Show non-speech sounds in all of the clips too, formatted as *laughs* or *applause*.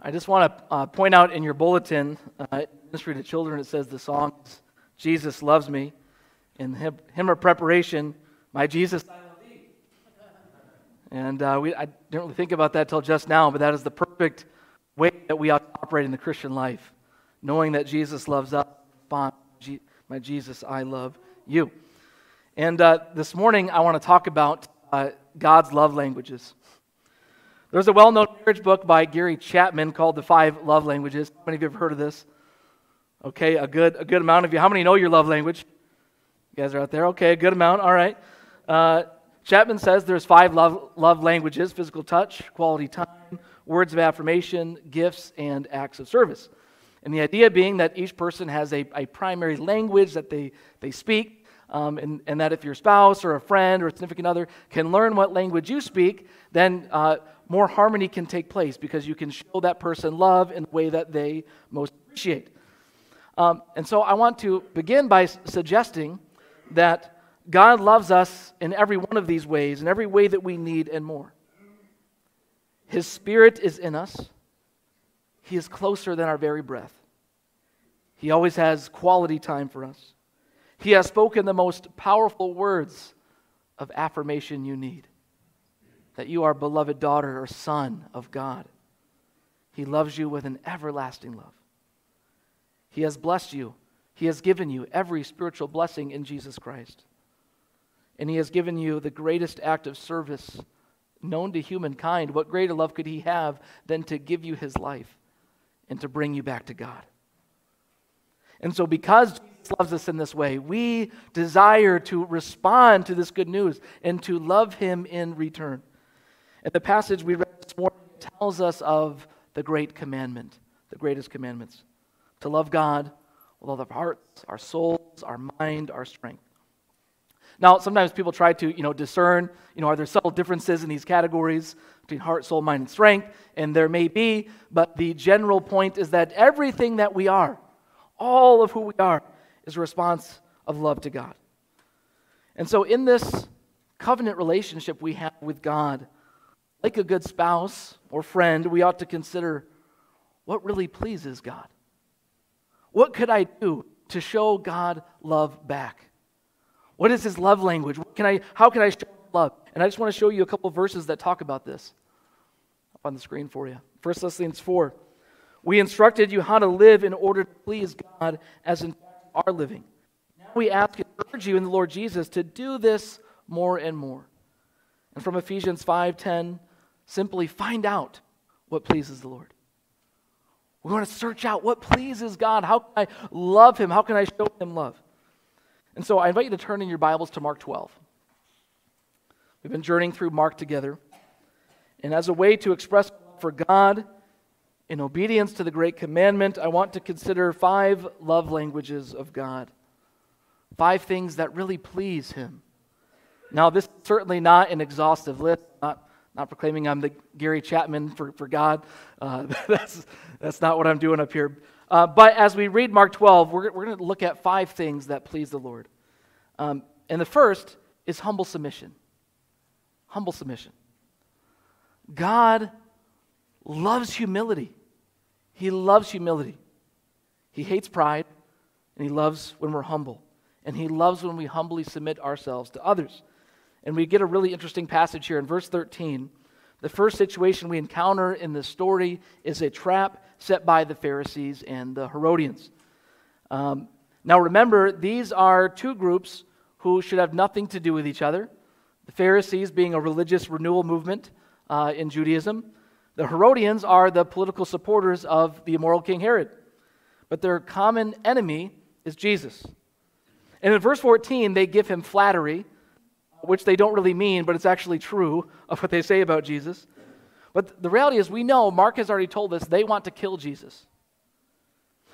I just want to uh, point out in your bulletin, uh, Ministry to Children, it says the song is Jesus Loves Me. In hymn, hymn of preparation, My Jesus, I love thee. And uh, we, I didn't really think about that till just now, but that is the perfect way that we operate in the Christian life, knowing that Jesus loves us. My Jesus, I love you. And uh, this morning, I want to talk about uh, God's love languages. There's a well known marriage book by Gary Chapman called The Five Love Languages. How many of you have heard of this? Okay, a good, a good amount of you. How many know your love language? You guys are out there? Okay, a good amount. All right. Uh, Chapman says there's five love, love languages physical touch, quality time, words of affirmation, gifts, and acts of service. And the idea being that each person has a, a primary language that they, they speak, um, and, and, that if your spouse or a friend or a significant other can learn what language you speak, then uh, more harmony can take place because you can show that person love in the way that they most appreciate. Um, and so I want to begin by suggesting that God loves us in every one of these ways, in every way that we need and more. His Spirit is in us, He is closer than our very breath. He always has quality time for us. He has spoken the most powerful words of affirmation you need that you are beloved daughter or son of God. He loves you with an everlasting love. He has blessed you. He has given you every spiritual blessing in Jesus Christ. And He has given you the greatest act of service known to humankind. What greater love could He have than to give you His life and to bring you back to God? And so, because Jesus loves us in this way. We desire to respond to this good news and to love him in return. And the passage we read this morning tells us of the great commandment, the greatest commandments to love God with all of our hearts, our souls, our mind, our strength. Now, sometimes people try to, you know, discern, you know, are there subtle differences in these categories between heart, soul, mind, and strength? And there may be, but the general point is that everything that we are, all of who we are, is a response of love to God. And so, in this covenant relationship we have with God, like a good spouse or friend, we ought to consider what really pleases God. What could I do to show God love back? What is his love language? Can I, how can I show love? And I just want to show you a couple verses that talk about this up on the screen for you. 1 Thessalonians 4. We instructed you how to live in order to please God as in our living. Now we ask and urge you in the Lord Jesus to do this more and more. And from Ephesians 5:10, simply find out what pleases the Lord. We want to search out what pleases God. How can I love him? How can I show him love? And so I invite you to turn in your Bibles to Mark 12. We've been journeying through Mark together. And as a way to express for God in obedience to the great commandment, I want to consider five love languages of God. Five things that really please Him. Now, this is certainly not an exhaustive list, not, proclaiming I'm the Gary Chapman for, for God. Uh, *laughs* that's, that's not what I'm doing up here. Uh, but as we read Mark 12, we're, we're going to look at five things that please the Lord. Um, and the first is humble submission. Humble submission. God loves humility. He loves humility. He hates pride, and He loves when we're humble. And He loves when we humbly submit ourselves to others. And we get a really interesting passage here in verse 13. The first situation we encounter in this story is a trap set by the Pharisees and the Herodians. Um, now, remember, these are two groups who should have nothing to do with each other. The Pharisees being a religious renewal movement uh, in Judaism, the Herodians are the political supporters of the immoral King Herod, but their common enemy is Jesus. And in verse 14, they give him flattery, which they don't really mean, but it's actually true of what they say about Jesus. But the reality is, we know, Mark has already told us, they want to kill Jesus.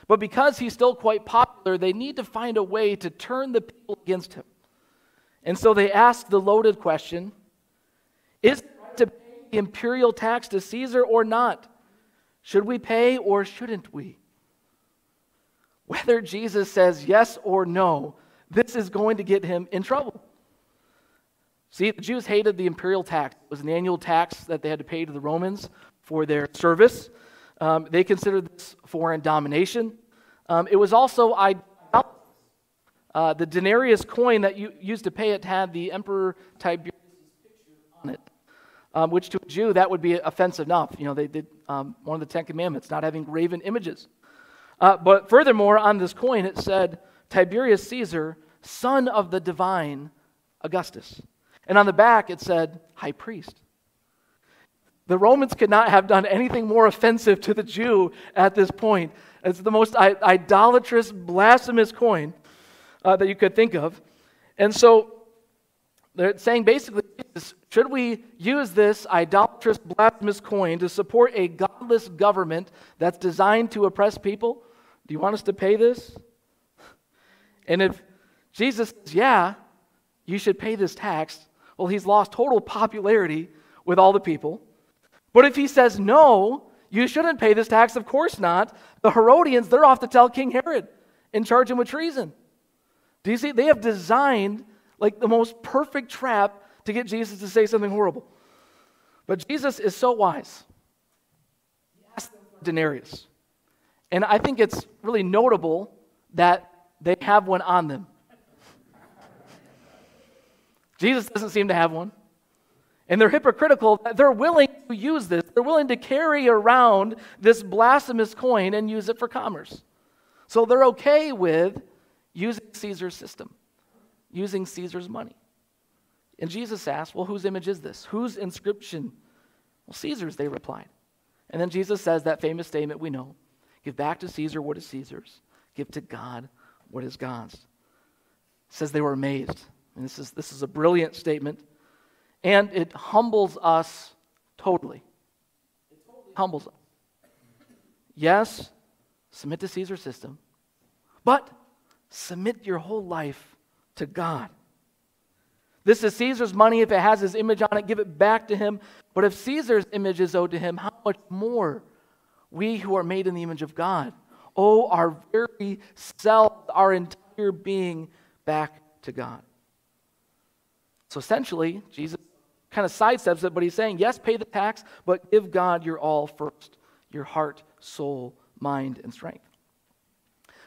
But because he's still quite popular, they need to find a way to turn the people against him. And so they ask the loaded question Is it to pay the imperial tax to Caesar or not? Should we pay or shouldn't we? Whether Jesus says yes or no, this is going to get him in trouble. See, the Jews hated the imperial tax. It was an annual tax that they had to pay to the Romans for their service. Um, they considered this foreign domination. Um, it was also. Uh, the denarius coin that you used to pay it had the Emperor Tiberius' picture on it, um, which to a Jew that would be offensive enough. You know, they did um, one of the Ten Commandments, not having graven images. Uh, but furthermore, on this coin it said Tiberius Caesar, son of the divine Augustus. And on the back it said high priest. The Romans could not have done anything more offensive to the Jew at this point. It's the most idolatrous, blasphemous coin uh, that you could think of. And so they're saying basically, should we use this idolatrous, blasphemous coin to support a godless government that's designed to oppress people? Do you want us to pay this? And if Jesus says, yeah, you should pay this tax, well, he's lost total popularity with all the people. But if he says, no, you shouldn't pay this tax, of course not, the Herodians, they're off to tell King Herod and charge him with treason. Do you see? They have designed like the most perfect trap to get Jesus to say something horrible. But Jesus is so wise. He asked them for denarius. And I think it's really notable that they have one on them. Jesus doesn't seem to have one. And they're hypocritical. They're willing to use this. They're willing to carry around this blasphemous coin and use it for commerce. So they're okay with using Caesar's system, using Caesar's money. And Jesus asked, Well, whose image is this? Whose inscription? Well, Caesar's, they replied. And then Jesus says that famous statement we know Give back to Caesar what is Caesar's, give to God what is God's. It says they were amazed. And this is, this is a brilliant statement. And it humbles us totally. It totally humbles us. Yes, submit to Caesar's system, but submit your whole life to God. This is Caesar's money. If it has his image on it, give it back to him. But if Caesar's image is owed to him, how much more we who are made in the image of God owe our very self, our entire being back to God? So essentially, Jesus kind of sidesteps it, but he's saying, yes, pay the tax, but give God your all first your heart, soul, mind, and strength.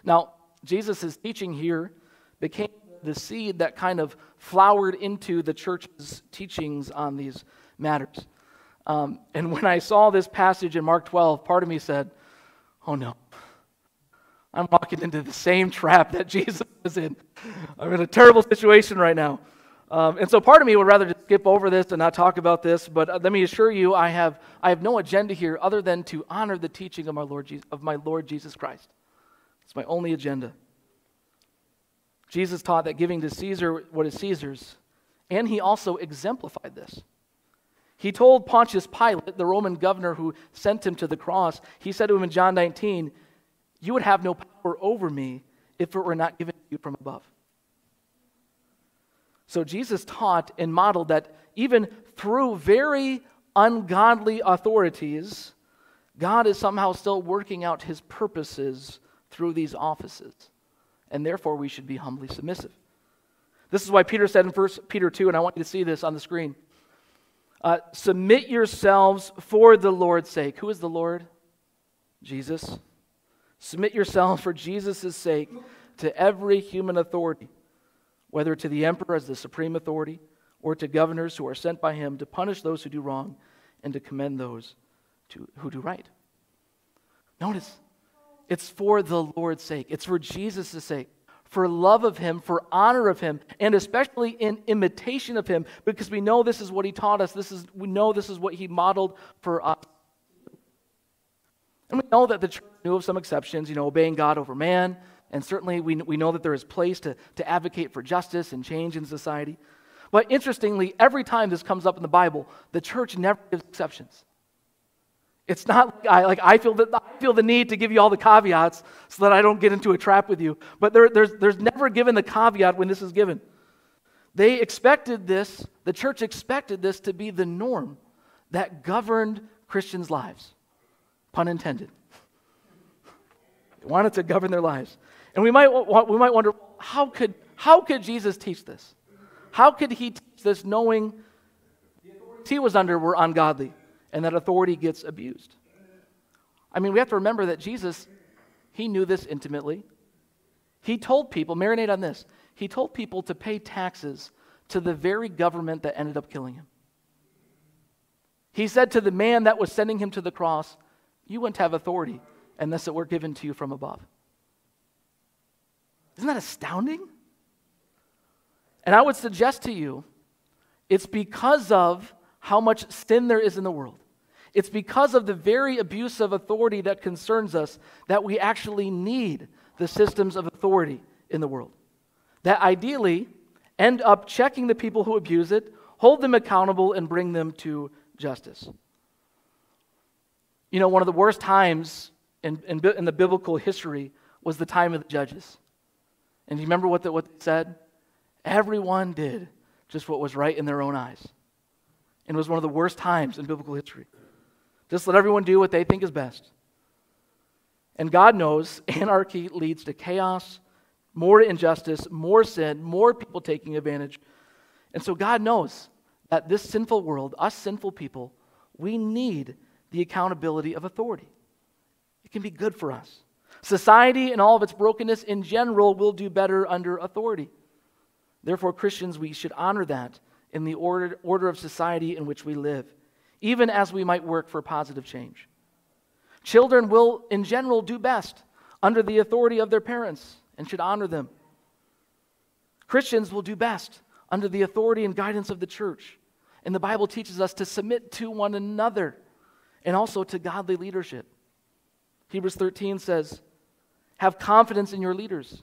Now, Jesus' teaching here became the seed that kind of flowered into the church's teachings on these matters. Um, and when I saw this passage in Mark 12, part of me said, Oh no, I'm walking into the same trap that *laughs* Jesus was in. I'm in a terrible situation right now. Um, and so part of me would rather just skip over this and not talk about this, but uh, let me assure you, I have, I have no agenda here other than to honor the teaching of my, Lord Jesus, of my Lord Jesus Christ. It's my only agenda. Jesus taught that giving to Caesar what is Caesar's, and he also exemplified this. He told Pontius Pilate, the Roman governor who sent him to the cross, he said to him in John 19, You would have no power over me if it were not given to you from above. So Jesus taught and modeled that even through very ungodly authorities, God is somehow still working out his purposes through these offices. And therefore, we should be humbly submissive. This is why Peter said in 1 Peter 2, and I want you to see this on the screen uh, Submit yourselves for the Lord's sake. Who is the Lord? Jesus. Submit yourselves for Jesus' sake to every human authority whether to the emperor as the supreme authority or to governors who are sent by him to punish those who do wrong and to commend those to, who do right. Notice, it's for the Lord's sake, it's for Jesus' sake, for love of him, for honor of him, and especially in imitation of him, because we know this is what he taught us. This is, we know this is what he modeled for us. And we know that the church knew of some exceptions, you know, obeying God over man, and certainly, we, we know that there is place to, to advocate for justice and change in society. But interestingly, every time this comes up in the Bible, the church never gives exceptions. It's not like I, like I, feel, that, I feel the need to give you all the caveats so that I don't get into a trap with you. But there, there's, there's never given the caveat when this is given. They expected this, the church expected this to be the norm that governed Christians' lives. Pun intended. They wanted to govern their lives. And we might, we might wonder how could, how could Jesus teach this? How could he teach this knowing the he was under were ungodly and that authority gets abused? I mean, we have to remember that Jesus, he knew this intimately. He told people, marinate on this, he told people to pay taxes to the very government that ended up killing him. He said to the man that was sending him to the cross, You wouldn't have authority unless it were given to you from above. Isn't that astounding? And I would suggest to you, it's because of how much sin there is in the world. It's because of the very abuse of authority that concerns us that we actually need the systems of authority in the world. That ideally end up checking the people who abuse it, hold them accountable, and bring them to justice. You know, one of the worst times in, in, in the biblical history was the time of the judges. And do you remember what, the, what they said? Everyone did just what was right in their own eyes. And it was one of the worst times in biblical history. Just let everyone do what they think is best. And God knows *laughs* anarchy leads to chaos, more injustice, more sin, more people taking advantage. And so God knows that this sinful world, us sinful people, we need the accountability of authority. It can be good for us. Society and all of its brokenness in general will do better under authority. Therefore, Christians, we should honor that in the order, order of society in which we live, even as we might work for positive change. Children will, in general, do best under the authority of their parents and should honor them. Christians will do best under the authority and guidance of the church. And the Bible teaches us to submit to one another and also to godly leadership. Hebrews 13 says, Have confidence in your leaders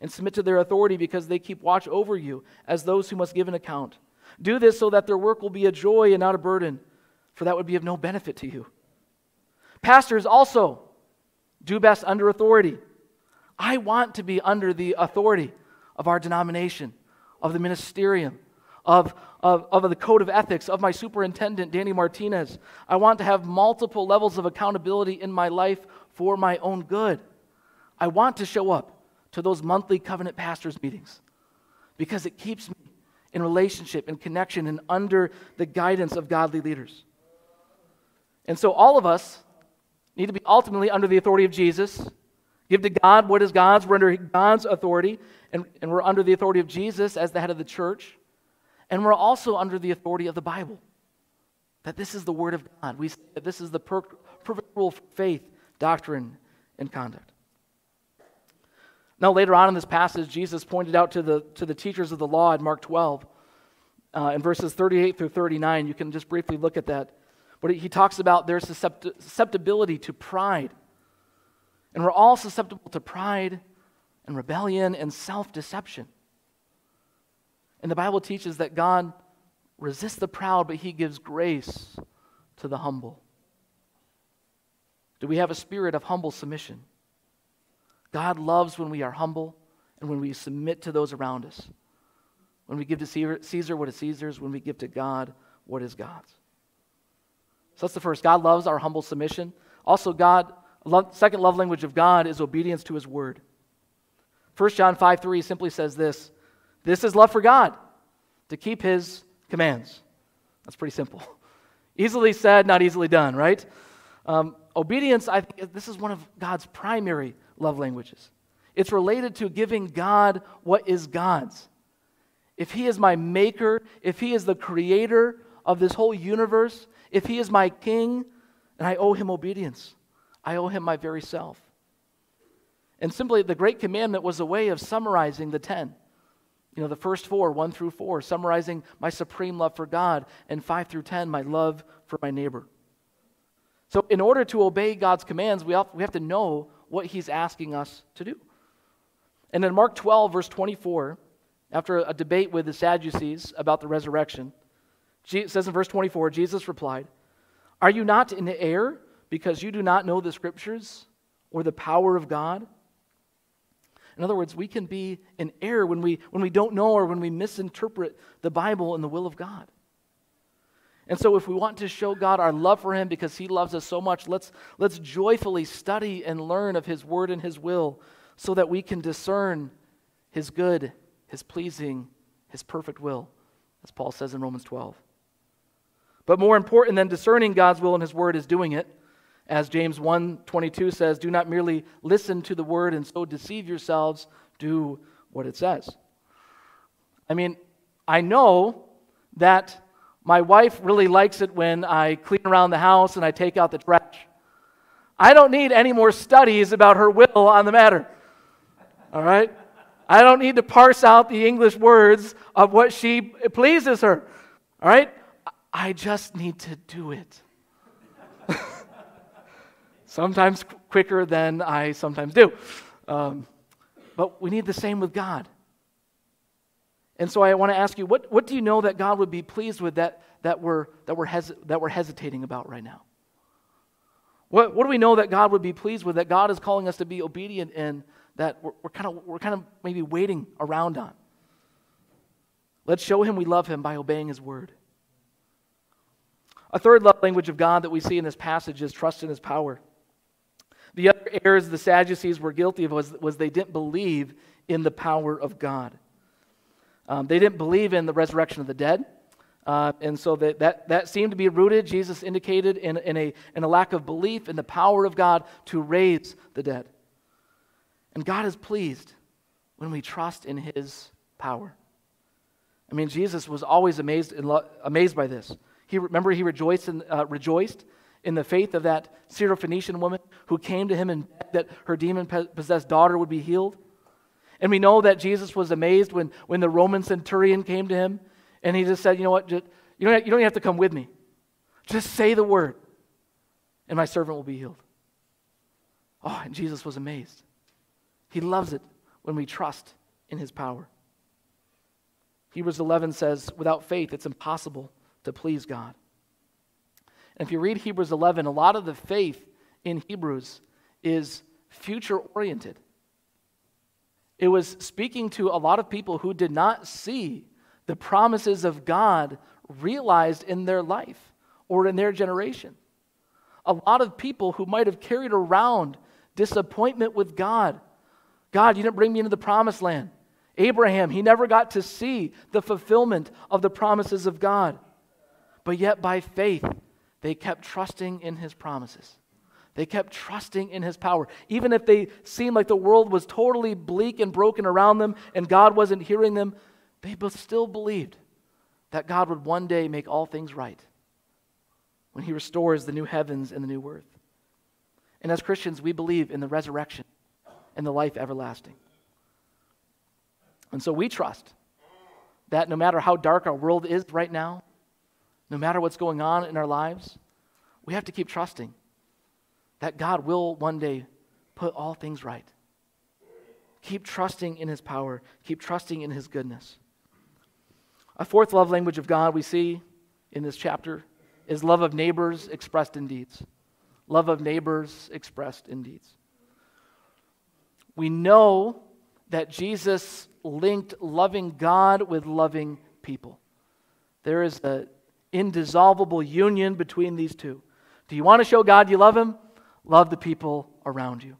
and submit to their authority because they keep watch over you as those who must give an account. Do this so that their work will be a joy and not a burden, for that would be of no benefit to you. Pastors also do best under authority. I want to be under the authority of our denomination, of the ministerium, of, of, of the code of ethics, of my superintendent, Danny Martinez. I want to have multiple levels of accountability in my life for my own good. I want to show up to those monthly covenant pastors' meetings because it keeps me in relationship and connection and under the guidance of godly leaders. And so all of us need to be ultimately under the authority of Jesus. Give to God what is God's. We're under God's authority, and, and we're under the authority of Jesus as the head of the church. And we're also under the authority of the Bible. That this is the Word of God. We say that this is the per- perfect rule for faith, doctrine, and conduct. Now, later on in this passage, Jesus pointed out to the, to the teachers of the law in Mark 12, uh, in verses 38 through 39. You can just briefly look at that. But he talks about their susceptibility to pride. And we're all susceptible to pride and rebellion and self deception. And the Bible teaches that God resists the proud, but he gives grace to the humble. Do we have a spirit of humble submission? God loves when we are humble and when we submit to those around us. When we give to Caesar what is Caesar's, when we give to God what is God's. So that's the first. God loves our humble submission. Also, God, love, second love language of God is obedience to his word. 1 John 5 3 simply says this This is love for God, to keep his commands. That's pretty simple. *laughs* Easily said, not easily done, right? Um, obedience, I think this is one of God's primary love languages. It's related to giving God what is God's. If He is my maker, if He is the creator of this whole universe, if He is my king, and I owe Him obedience, I owe Him my very self. And simply, the Great Commandment was a way of summarizing the ten. You know, the first four, one through four, summarizing my supreme love for God, and five through ten, my love for my neighbor. So, in order to obey God's commands, we have, to know what he's asking us to do. And in Mark 12, verse 24, after a debate with the Sadducees about the resurrection, it says in verse 24, Jesus replied, Are you not in error because you do not know the scriptures or the power of God? In other words, we can be in error when we, when we don't know or when we misinterpret the Bible and the will of God. And so, if we want to show God our love for Him because He loves us so much, let's, let's joyfully study and learn of His word and His will so that we can discern His good, His pleasing, His perfect will, as Paul says in Romans 12. But more important than discerning God's will and His word is doing it. As James 1:22 says, do not merely listen to the word and so deceive yourselves, do what it says. I mean, I know that my wife really likes it when I clean around the house and I take out the trash. I don't need any more studies about her will on the matter. All right? I don't need to parse out the English words of what she pleases her. All right? I just need to do it. *laughs* sometimes quicker than I sometimes do. Um, but we need the same with God. And so I want to ask you, what, what do you know that God would be pleased with that, that, we're, that, we're, hes- that we're hesitating about right now? What, what do we know that God would be pleased with, that God is calling us to be obedient in, that we're, we're, kind of, we're kind of maybe waiting around on? Let's show him we love him by obeying his word. A third love language of God that we see in this passage is trust in his power. The other errors the Sadducees were guilty of was, was they didn't believe in the power of God. Um, they didn't believe in the resurrection of the dead. Uh, and so that, that, that seemed to be rooted, Jesus indicated, in, in, a, in a lack of belief in the power of God to raise the dead. And God is pleased when we trust in his power. I mean, Jesus was always amazed, amazed by this. He, remember, he rejoiced in, uh, rejoiced in the faith of that Syrophoenician woman who came to him and begged that her demon possessed daughter would be healed. And we know that Jesus was amazed when, when the Roman centurion came to him and he just said, You know what? Just, you, don't have, you don't have to come with me. Just say the word, and my servant will be healed. Oh, and Jesus was amazed. He loves it when we trust in his power. Hebrews 11 says, Without faith, it's impossible to please God. And if you read Hebrews 11, a lot of the faith in Hebrews is future oriented. It was speaking to a lot of people who did not see the promises of God realized in their life or in their generation. A lot of people who might have carried around disappointment with God. God, you didn't bring me into the promised land. Abraham, he never got to see the fulfillment of the promises of God. But yet, by faith, they kept trusting in his promises. They kept trusting in his power. Even if they seemed like the world was totally bleak and broken around them and God wasn't hearing them, they still believed that God would one day make all things right when he restores the new heavens and the new earth. And as Christians, we believe in the resurrection and the life everlasting. And so we trust that no matter how dark our world is right now, no matter what's going on in our lives, we have to keep trusting that God will one day put all things right. Keep trusting in His power, keep trusting in His goodness. A fourth love language of God we see in this chapter is love of neighbors expressed in deeds. Love of neighbors expressed in deeds. We know that Jesus linked loving God with loving people. There is an indissoluble union between these two. Do you want to show God you love Him? Love the people around you.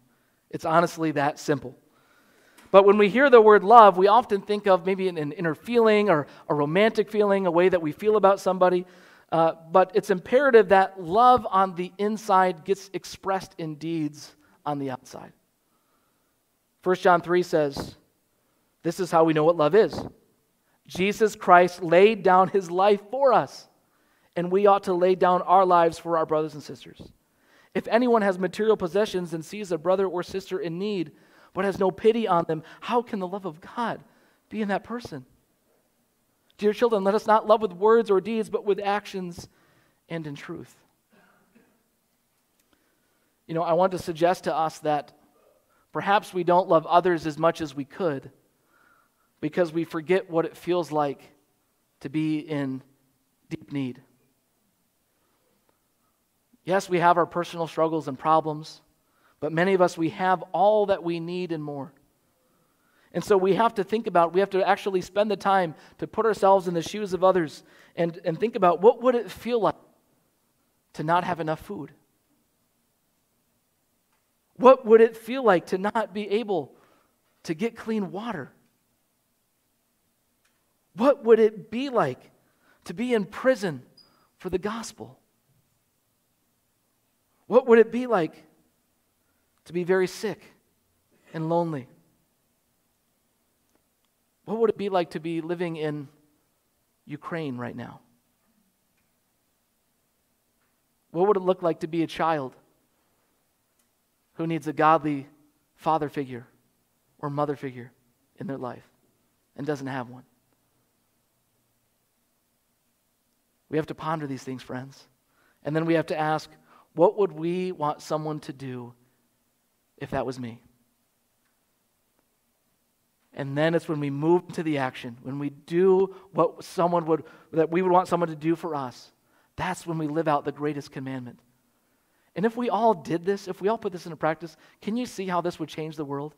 It's honestly that simple. But when we hear the word love, we often think of maybe an, inner feeling or a romantic feeling, a way that we feel about somebody. Uh, but it's imperative that love on the inside gets expressed in deeds on the outside. 1 John 3 says, This is how we know what love is. Jesus Christ laid down his life for us and we ought to lay down our lives for our brothers and sisters. If anyone has material possessions and sees a brother or sister in need, but has no pity on them, how can the love of God be in that person? Dear children, let us not love with words or deeds, but with actions and in truth. You know, I want to suggest to us that perhaps we don't love others as much as we could because we forget what it feels like to be in deep need. Yes, we have our personal struggles and problems, but many of us, we have all that we need and more. And so we have to think about, we have to actually spend the time to put ourselves in the shoes of others and, and think about what would it feel like to not have enough food? What would it feel like to not be able to get clean water? What would it be like to be in prison for the gospel? What would it be like to be very sick and lonely? What would it be like to be living in Ukraine right now? What would it look like to be a child who needs a godly father figure or mother figure in their life and doesn't have one? We have to ponder these things, friends. And then we have to ask, what would we want someone to do if that was me? And then it's when we move to the action, when we do what someone would, that we would want someone to do for us. That's when we live out the greatest commandment. And if we all did this, if we all put this into practice, can you see how this would change the world?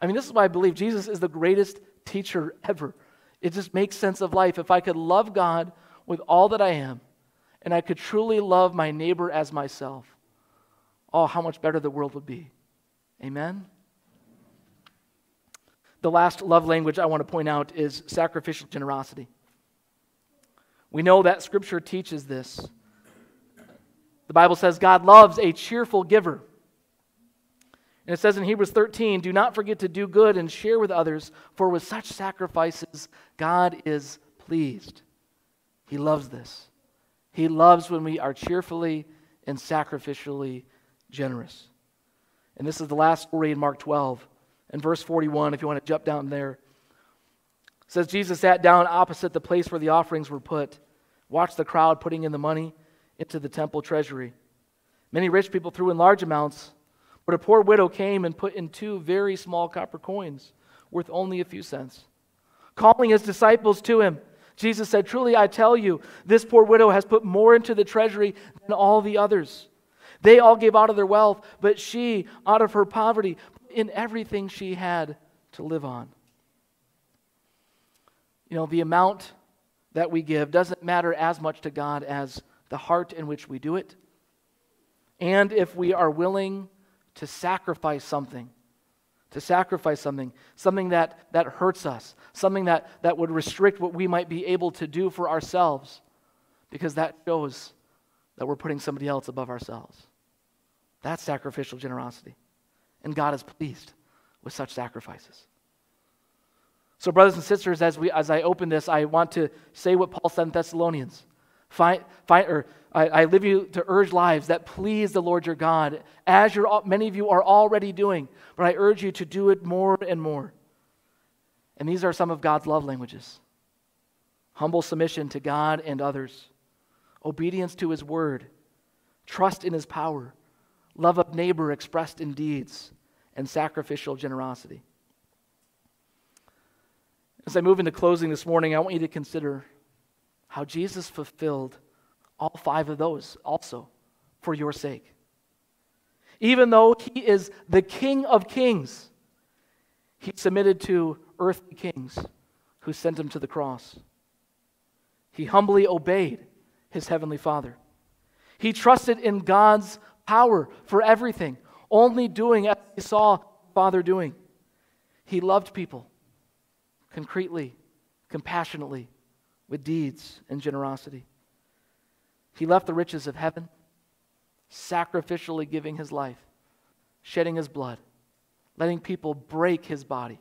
I mean, this is why I believe Jesus is the greatest teacher ever. It just makes sense of life. If I could love God with all that I am, and I could truly love my neighbor as myself, oh, how much better the world would be. Amen? The last love language I want to point out is sacrificial generosity. We know that Scripture teaches this. The Bible says God loves a cheerful giver. And it says in Hebrews 13, do not forget to do good and share with others, for with such sacrifices, God is pleased. He loves this. He loves when we are cheerfully and sacrificially generous. And this is the last story in Mark 12. In verse 41, if you want to jump down there, says Jesus sat down opposite the place where the offerings were put, watched the crowd putting in the money into the temple treasury. Many rich people threw in large amounts, but a poor widow came and put in two very small copper coins, worth only a few cents. Calling his disciples to him, Jesus said, Truly I tell you, this poor widow has put more into the treasury than all the others. They all gave out of their wealth, but she, out of her poverty, in everything she had to live on. You know, the amount that we give doesn't matter as much to God as the heart in which we do it. And if we are willing to sacrifice something, to sacrifice something, something that, that hurts us, something that, that would restrict what we might be able to do for ourselves, because that shows that we're putting somebody else above ourselves. That's sacrificial generosity. And God is pleased with such sacrifices. So, brothers and sisters, as, we, as I open this, I want to say what Paul said in Thessalonians. Find, find, or I, I live you to urge lives that please the Lord your God, as you many of you are already doing, but I urge you to do it more and more. And these are some of God's love languages humble submission to God and others, obedience to his word, trust in his power, love of neighbor expressed in deeds, and sacrificial generosity. As I move into closing this morning, I want you to consider how Jesus fulfilled all five of those also for your sake. Even though he is the King of kings, he submitted to earthly kings who sent him to the cross. He humbly obeyed his heavenly Father. He trusted in God's power for everything, only doing as he saw Father doing. He loved people concretely, compassionately, with deeds and generosity. He left the riches of heaven, sacrificially giving his life, shedding his blood, letting people break his body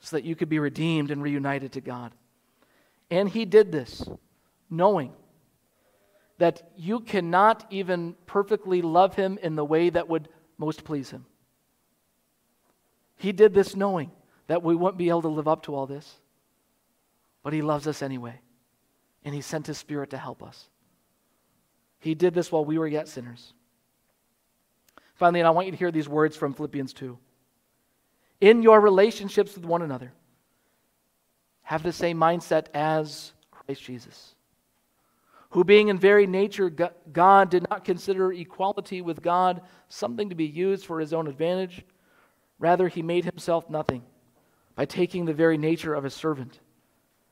so that you could be redeemed and reunited to God. And he did this knowing that you cannot even perfectly love him in the way that would most please him. He did this knowing that we wouldn't be able to live up to all this, but he loves us anyway. And he sent his spirit to help us. He did this while we were yet sinners. Finally, and I want you to hear these words from Philippians 2. In your relationships with one another, have the same mindset as Christ Jesus, who, being in very nature God, did not consider equality with God something to be used for his own advantage. Rather, he made himself nothing by taking the very nature of a servant,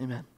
Amen.